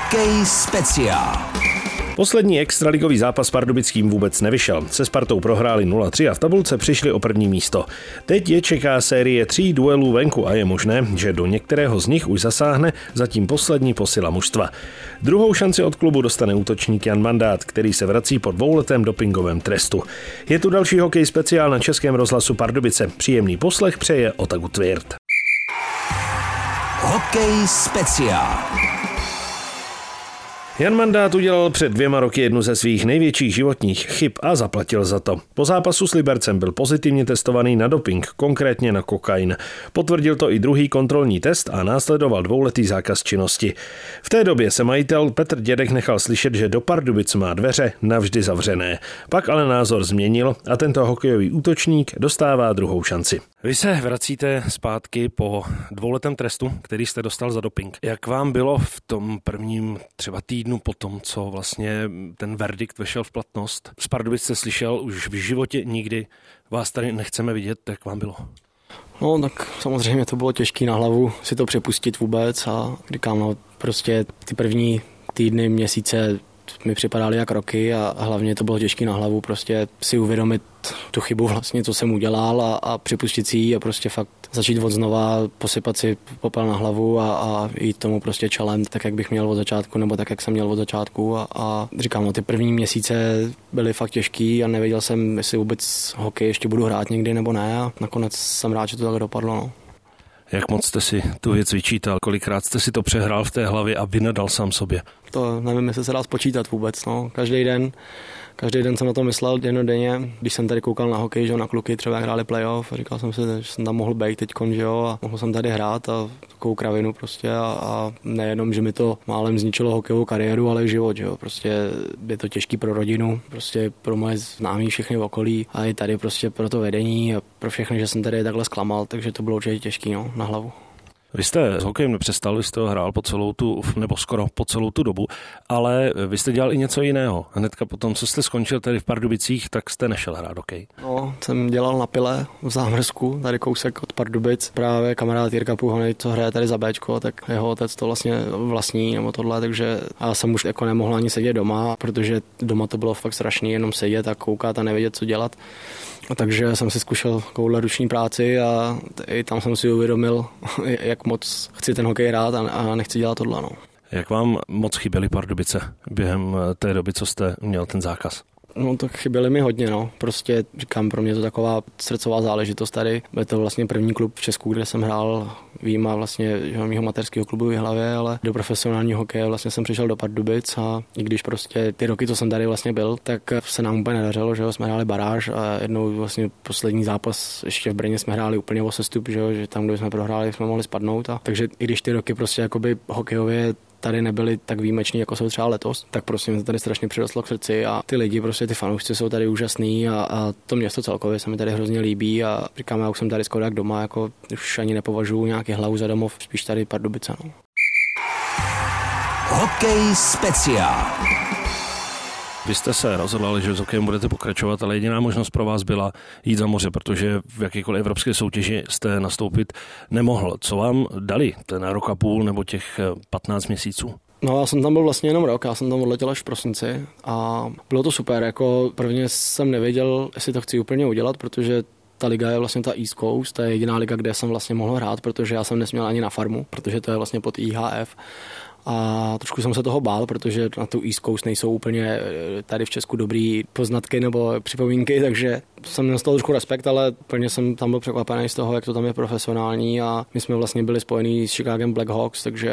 Hokej speciál. Poslední extraligový zápas s Pardubickým vůbec nevyšel. Se Spartou prohráli 0-3 a v tabulce přišli o první místo. Teď je čeká série tří duelů venku a je možné, že do některého z nich už zasáhne zatím poslední posila mužstva. Druhou šanci od klubu dostane útočník Jan Mandát, který se vrací po dvouletém dopingovém trestu. Je tu další hokej speciál na Českém rozhlasu Pardubice. Příjemný poslech přeje Otagu Tvirt. Hokej speciál. Jan Mandát udělal před dvěma roky jednu ze svých největších životních chyb a zaplatil za to. Po zápasu s Libercem byl pozitivně testovaný na doping, konkrétně na kokain. Potvrdil to i druhý kontrolní test a následoval dvouletý zákaz činnosti. V té době se majitel Petr Dědek nechal slyšet, že do Pardubic má dveře navždy zavřené. Pak ale názor změnil a tento hokejový útočník dostává druhou šanci. Vy se vracíte zpátky po dvouletém trestu, který jste dostal za doping. Jak vám bylo v tom prvním třeba týdnu po tom, co vlastně ten verdikt vešel v platnost? Z Pardubic jste slyšel už v životě nikdy, vás tady nechceme vidět, jak vám bylo? No, tak samozřejmě to bylo těžké na hlavu si to přepustit vůbec a říkám, no, prostě ty první týdny, měsíce mi připadaly jak roky a hlavně to bylo těžké na hlavu prostě si uvědomit tu chybu vlastně, co jsem udělal a, a připustit si ji a prostě fakt začít od znova, posypat si popel na hlavu a, a jít tomu prostě čelem, tak jak bych měl od začátku nebo tak, jak jsem měl od začátku a, a říkám, no ty první měsíce byly fakt těžký a nevěděl jsem, jestli vůbec hokej ještě budu hrát někdy nebo ne a nakonec jsem rád, že to tak dopadlo. No. Jak moc jste si tu věc vyčítal? Kolikrát jste si to přehrál v té hlavě a vynadal sám sobě? To nevím, jestli se dá spočítat vůbec. No. Každý den Každý den jsem na to myslel denně, když jsem tady koukal na hokej, že na kluky třeba hráli playoff, a říkal jsem si, že jsem tam mohl být teď, že jo, a mohl jsem tady hrát a takovou kravinu prostě a, a nejenom, že mi to málem zničilo hokejovou kariéru, ale i život, že jo, prostě je to těžký pro rodinu, prostě pro moje známí všechny v okolí a i tady prostě pro to vedení a pro všechny, že jsem tady takhle zklamal, takže to bylo určitě těžký, no, na hlavu. Vy jste s hokejem nepřestal, vy jste ho hrál po celou tu, nebo skoro po celou tu dobu, ale vy jste dělal i něco jiného. Hnedka potom, co jste skončil tady v Pardubicích, tak jste nešel hrát hokej. No, jsem dělal na pile v Zámrsku, tady kousek od Pardubic. Právě kamarád Jirka Puhony, co hraje tady za Bčko, tak jeho otec to vlastně vlastní nebo tohle, takže já jsem už jako nemohl ani sedět doma, protože doma to bylo fakt strašný, jenom sedět a koukat a nevědět, co dělat. Takže jsem si zkušel koule ruční práci a i tam jsem si uvědomil, jak moc chci ten hokej hrát a nechci dělat tohle. No. Jak vám moc chyběly Pardubice během té doby, co jste měl ten zákaz? No to chyběly mi hodně, no. Prostě říkám, pro mě to taková srdcová záležitost tady. Byl to vlastně první klub v Česku, kde jsem hrál výjima vlastně že mého materského klubu v hlavě, ale do profesionálního hokeje vlastně jsem přišel do Pardubic a i když prostě ty roky, co jsem tady vlastně byl, tak se nám úplně nedařilo, že jo, jsme hráli baráž a jednou vlastně poslední zápas ještě v Brně jsme hráli úplně o sestup, že jo, že tam, kde jsme prohráli, jsme mohli spadnout a takže i když ty roky prostě jakoby hokejově tady nebyli tak výjimeční, jako jsou třeba letos, tak prostě mi to tady strašně přirostlo k srdci a ty lidi, prostě ty fanoušci jsou tady úžasný a, a to město celkově se mi tady hrozně líbí a říkám, já už jsem tady skoro jak doma, jako už ani nepovažuji nějaký hlavu za domov, spíš tady Pardubice. No. Hokej speciál. Vy jste se rozhodli, že s hokejem budete pokračovat, ale jediná možnost pro vás byla jít za moře, protože v jakékoliv evropské soutěži jste nastoupit nemohl. Co vám dali ten rok a půl nebo těch 15 měsíců? No já jsem tam byl vlastně jenom rok, já jsem tam odletěl až v prosinci a bylo to super, jako prvně jsem nevěděl, jestli to chci úplně udělat, protože ta liga je vlastně ta East Coast, to je jediná liga, kde jsem vlastně mohl hrát, protože já jsem nesměl ani na farmu, protože to je vlastně pod IHF a trošku jsem se toho bál, protože na tu East Coast nejsou úplně eh, tady v Česku dobrý poznatky nebo připomínky, takže jsem toho trošku respekt, ale plně jsem tam byl překvapený z toho, jak to tam je profesionální a my jsme vlastně byli spojení s Chicagem Blackhawks, takže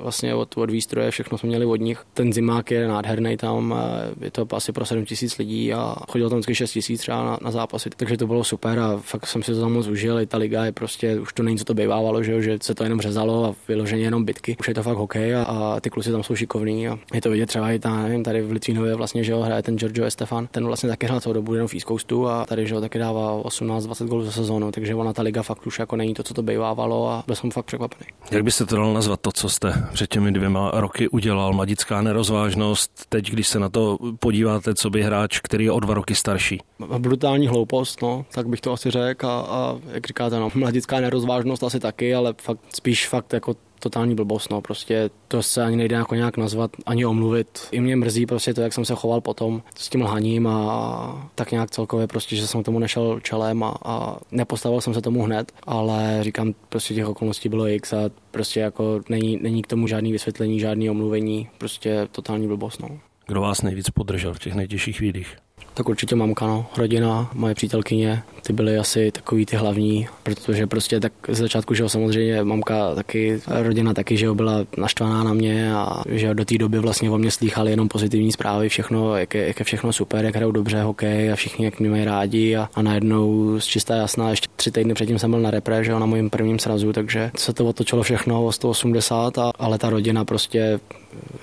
vlastně od, od výstroje všechno jsme měli od nich. Ten zimák je nádherný tam, eh, je to asi pro 7 tisíc lidí a chodilo tam vždycky 6 tisíc třeba na, na, zápasy, takže to bylo super a fakt jsem si to tam moc užil. I ta liga je prostě, už to není, co to bývávalo, že, že se to jenom řezalo a vyloženě jenom bitky. Už je to fakt hokej a, a ty kluci tam jsou šikovní a je to vidět třeba i ta, tady v Litvínově vlastně, že jo, hraje ten Giorgio Estefan, ten vlastně taky hrál celou dobu jenom v East Coastu a tady, že jo, taky dává 18-20 gólů za sezónu, takže ona ta liga fakt už jako není to, co to bývávalo a byl jsem fakt překvapený. Jak byste to dal nazvat to, co jste před těmi dvěma roky udělal? Mladická nerozvážnost, teď, když se na to podíváte, co by hráč, který je o dva roky starší? Brutální hloupost, no, tak bych to asi řekl a, a jak říkáte, no, mladická nerozvážnost asi taky, ale fakt, spíš fakt jako totální blbost, no, prostě to se ani nejde jako nějak nazvat, ani omluvit. I mě mrzí prostě to, jak jsem se choval potom s tím lhaním a tak nějak celkově prostě, že jsem tomu nešel čelem a, a nepostavil jsem se tomu hned, ale říkám, prostě těch okolností bylo x a prostě jako není, není k tomu žádný vysvětlení, žádný omluvení, prostě totální blbost, no. Kdo vás nejvíc podržel v těch nejtěžších chvílích? Tak určitě mamka, no. rodina, moje přítelkyně, ty byly asi takový ty hlavní, protože prostě tak z začátku, že jo, samozřejmě mamka taky, rodina taky, že jo, byla naštvaná na mě a že do té doby vlastně o mě slýchali jenom pozitivní zprávy, všechno, jak je, jak je všechno super, jak hrajou dobře hokej a všichni, jak mě mají rádi a, a najednou z čistá jasná, ještě tři týdny předtím jsem byl na repre, že jo, na mojím prvním srazu, takže se to otočilo všechno o 180, a, ale ta rodina prostě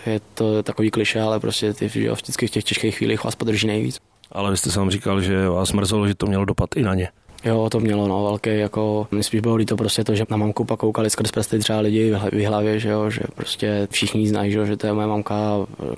je to takový kliše, ale prostě ty, že jo, vždycky v těch těžkých chvílích vás podrží nejvíc. Ale vy jste sám říkal, že vás mrzelo, že to mělo dopad i na ně. Jo, to mělo, no, velký, jako, mi spíš bylo líto prostě to, že na mamku pak koukali skrz prsty třeba lidi v hlavě, že jo, že prostě všichni znají, že, jo, že to je moje mamka,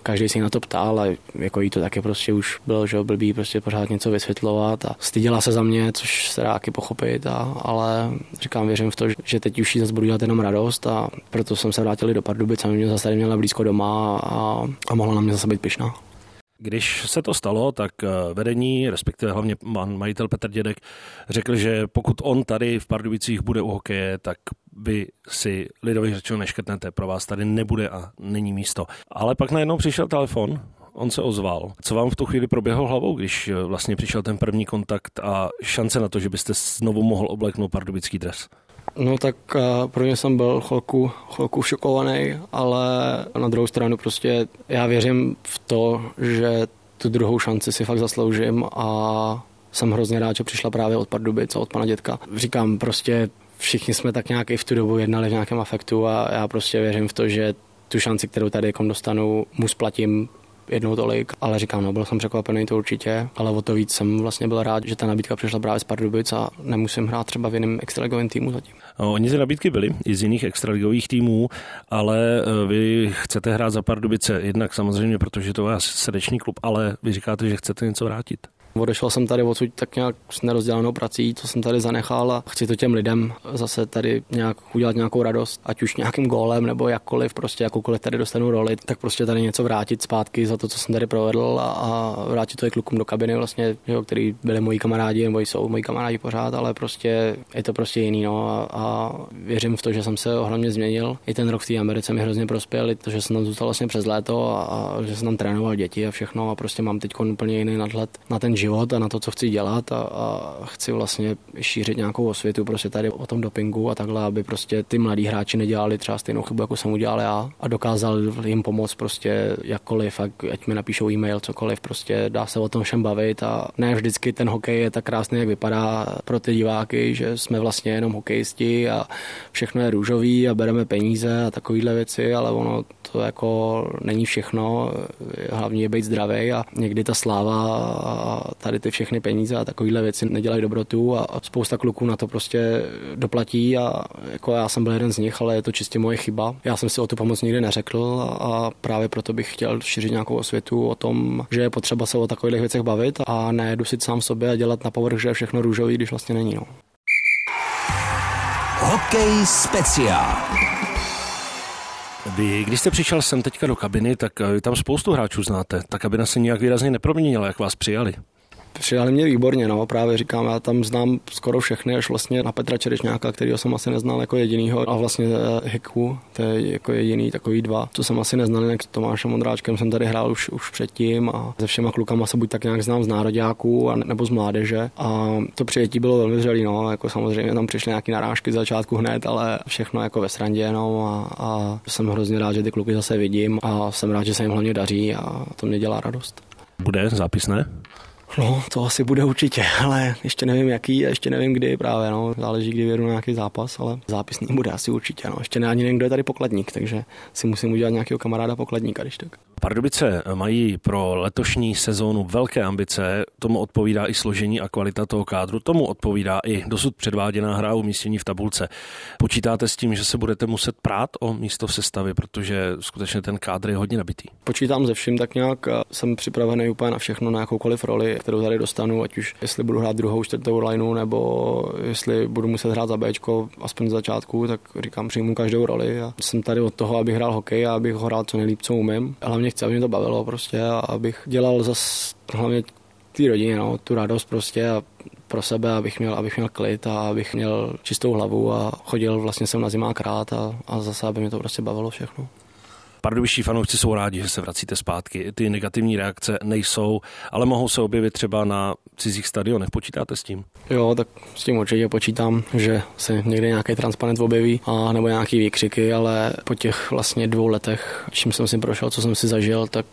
každý si na to ptal a jako jí to taky prostě už bylo, že jo, blbý prostě pořád něco vysvětlovat a styděla se za mě, což se dá taky pochopit, a, ale říkám, věřím v to, že teď už jí zase budu dělat jenom radost a proto jsem se vrátil do Pardubic a mě zase tady měla blízko doma a, a mohla na mě zase být pyšná. Když se to stalo, tak eh, vedení, respektive hlavně majitel Petr Dědek, řekl, že pokud on tady v Pardubicích bude u hokeje, tak vy si lidově řečeno neškrtnete, pro vás tady nebude a není místo. Ale pak najednou přišel telefon, on se ozval. Co vám v tu chvíli proběhlo hlavou, když eh, vlastně přišel ten první kontakt a šance na to, že byste znovu mohl obleknout pardubický dres? No tak pro mě jsem byl chvilku, chvilku šokovaný, ale na druhou stranu prostě já věřím v to, že tu druhou šanci si fakt zasloužím a jsem hrozně rád, že přišla právě od Pardubic a od pana dětka. Říkám prostě, všichni jsme tak nějak i v tu dobu jednali v nějakém afektu a já prostě věřím v to, že tu šanci, kterou tady jako dostanu, mu splatím jednou tolik, ale říkám, no byl jsem překvapený to určitě, ale o to víc jsem vlastně byl rád, že ta nabídka přišla právě z Pardubic a nemusím hrát třeba v jiném extraligovém týmu zatím. Oni ty nabídky byly i z jiných extraligových týmů, ale e, vy chcete hrát za Pardubice jednak samozřejmě, protože to je srdečný klub, ale vy říkáte, že chcete něco vrátit. Odešel jsem tady odsud tak nějak s nerozdělanou prací, co jsem tady zanechal a chci to těm lidem zase tady nějak udělat nějakou radost, ať už nějakým gólem nebo jakkoliv, prostě jakoukoliv tady dostanu roli, tak prostě tady něco vrátit zpátky za to, co jsem tady provedl a, a vrátit to i klukům do kabiny vlastně, jo, který byli moji kamarádi nebo jsou moji kamarádi pořád, ale prostě je to prostě jiný, no a, a věřím v to, že jsem se ohromně změnil. I ten rok v té Americe mi hrozně prospěl, i to, že jsem tam zůstal vlastně přes léto a, a že jsem tam trénoval děti a všechno a prostě mám teď úplně jiný nadhled na ten život a na to, co chci dělat a, a chci vlastně šířit nějakou osvětu prostě tady o tom dopingu a takhle, aby prostě ty mladí hráči nedělali třeba stejnou chybu, jako jsem udělal já a dokázal jim pomoct prostě jakkoliv, ať mi napíšou e-mail, cokoliv, prostě dá se o tom všem bavit a ne vždycky ten hokej je tak krásný, jak vypadá pro ty diváky, že jsme vlastně jenom hokejisti a všechno je růžový a bereme peníze a takovéhle věci, ale ono to jako není všechno, hlavně je být zdravý a někdy ta sláva a tady ty všechny peníze a takovéhle věci nedělají dobrotu a spousta kluků na to prostě doplatí a jako já jsem byl jeden z nich, ale je to čistě moje chyba. Já jsem si o tu pomoc nikdy neřekl a právě proto bych chtěl šířit nějakou osvětu o tom, že je potřeba se o takových věcech bavit a ne dusit sám sobě a dělat na povrch, že je všechno růžový, když vlastně není. No. Hokej speciál. Vy, když jste přišel sem teďka do kabiny, tak vy tam spoustu hráčů znáte. Ta kabina se nějak výrazně neproměnila, jak vás přijali. Přijali mě výborně, no, právě říkám, já tam znám skoro všechny, až vlastně na Petra Čerečňáka, kterého jsem asi neznal jako jedinýho, a vlastně eh, Hiku, to je jako jediný takový dva, co jsem asi neznal, jak s Tomášem Ondráčkem jsem tady hrál už, už předtím a se všema klukama se buď tak nějak znám z nároďáků a nebo z mládeže a to přijetí bylo velmi vřelý, no, jako samozřejmě tam přišly nějaké narážky z začátku hned, ale všechno jako ve srandě, no, a, a jsem hrozně rád, že ty kluky zase vidím a jsem rád, že se jim hlavně daří a to mě dělá radost. Bude zápisné? No, to asi bude určitě, ale ještě nevím jaký a ještě nevím kdy právě, no. Záleží, kdy vědu na nějaký zápas, ale zápisný bude asi určitě, no. Ještě ne ani nevím, kdo je tady pokladník, takže si musím udělat nějakého kamaráda pokladníka, když tak. Pardubice mají pro letošní sezónu velké ambice, tomu odpovídá i složení a kvalita toho kádru, tomu odpovídá i dosud předváděná hra umístění v tabulce. Počítáte s tím, že se budete muset prát o místo v sestavě, protože skutečně ten kádr je hodně nabitý? Počítám ze vším tak nějak, jsem připravený úplně na všechno, na jakoukoliv roli, kterou tady dostanu, ať už jestli budu hrát druhou, čtvrtou lineu, nebo jestli budu muset hrát za Bčko, aspoň z začátku, tak říkám, přijmu každou roli. A jsem tady od toho, abych hrál hokej a abych ho hrál co nejlíp, co umím. Hlavně chci, aby mě to bavilo prostě a abych dělal zas hlavně té rodině, no, tu radost prostě a pro sebe, abych měl, abych měl klid a abych měl čistou hlavu a chodil vlastně jsem na zimák rád a, a zase, aby mě to prostě bavilo všechno. Pardubičtí fanoušci jsou rádi, že se vracíte zpátky. Ty negativní reakce nejsou, ale mohou se objevit třeba na cizích stadionech. Počítáte s tím? Jo, tak s tím určitě počítám, že se někde nějaký transparent objeví a nebo nějaký výkřiky, ale po těch vlastně dvou letech, čím jsem si prošel, co jsem si zažil, tak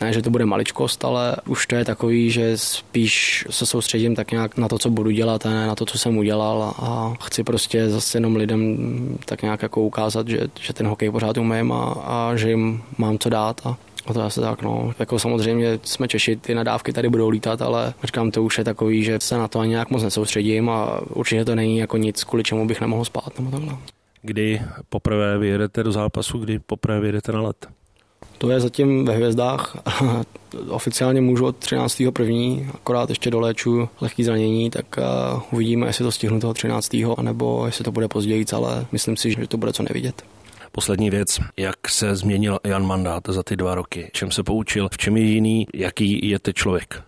ne, že to bude maličkost, ale už to je takový, že spíš se soustředím tak nějak na to, co budu dělat a ne na to, co jsem udělal a chci prostě zase jenom lidem tak nějak jako ukázat, že, že ten hokej pořád umím a, a že jim mám co dát a a to je asi tak, no. Jako samozřejmě jsme Češi, ty nadávky tady budou lítat, ale říkám, to už je takový, že se na to ani nějak moc nesoustředím a určitě to není jako nic, kvůli čemu bych nemohl spát nebo takhle. Kdy poprvé vyjedete do zápasu, kdy poprvé vyjedete na let? To je zatím ve hvězdách. Oficiálně můžu od 13. první, akorát ještě doléču lehký zranění, tak uvidíme, jestli to stihnu toho 13. nebo jestli to bude později, ale myslím si, že to bude co nevidět. Poslední věc, jak se změnil Jan Mandát za ty dva roky? Čem se poučil? V čem je jiný? Jaký je ten člověk?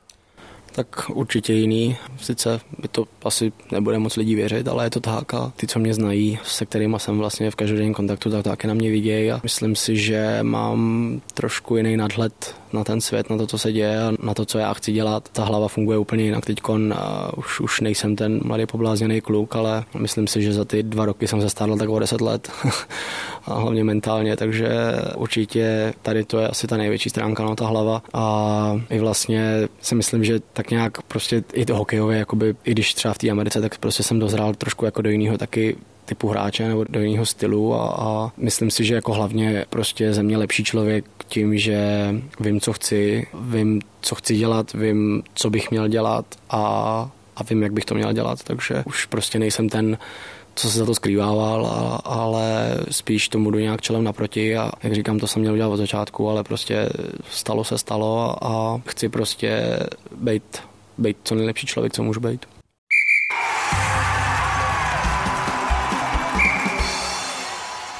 tak určitě jiný. Sice by to asi nebude moc lidí věřit, ale je to tak a ty, co mě znají, se kterými jsem vlastně v každodenním kontaktu, tak taky na mě vidějí a myslím si, že mám trošku jiný nadhled na ten svět, na to, co se děje a na to, co já chci dělat. Ta hlava funguje úplně jinak teď. Už, už nejsem ten mladý poblázněný kluk, ale myslím si, že za ty dva roky jsem se stárl tak o deset let a hlavně mentálně, takže určitě tady to je asi ta největší stránka na ta hlava. A i vlastně si myslím, že tak nějak prostě i to hokejové, jakoby, i když třeba v té Americe, tak prostě jsem dozrál trošku jako do jiného taky typu hráče nebo do jiného stylu. A, a myslím si, že jako hlavně prostě ze mě lepší člověk tím, že vím, co chci, vím, co chci dělat, vím, co bych měl dělat a, a vím, jak bych to měl dělat, takže už prostě nejsem ten co se za to skrývával, a, ale spíš tomu jdu nějak čelem naproti a jak říkám, to jsem měl udělat od začátku, ale prostě stalo se stalo a chci prostě být, být co nejlepší člověk, co můžu být.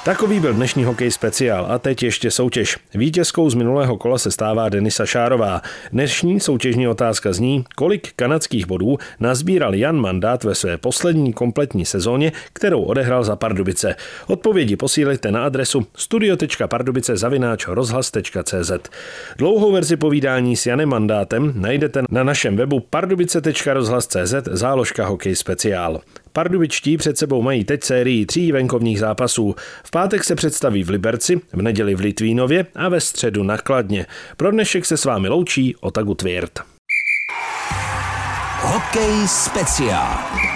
Takový byl dnešní hokej speciál a teď ještě soutěž. Vítězkou z minulého kola se stává Denisa Šárová. Dnešní soutěžní otázka zní, kolik kanadských bodů nazbíral Jan Mandát ve své poslední kompletní sezóně, kterou odehrál za Pardubice. Odpovědi posílejte na adresu studio.pardubice zavináč rozhlas.cz. Dlouhou verzi povídání s Janem Mandátem najdete na našem webu pardubice.rozhlas.cz záložka hokej speciál. Pardubičtí před sebou mají teď sérii tří venkovních zápasů. V pátek se představí v Liberci, v neděli v Litvínově a ve středu na Kladně. Pro dnešek se s vámi loučí Otagu Tvěrt. Hokej speciál.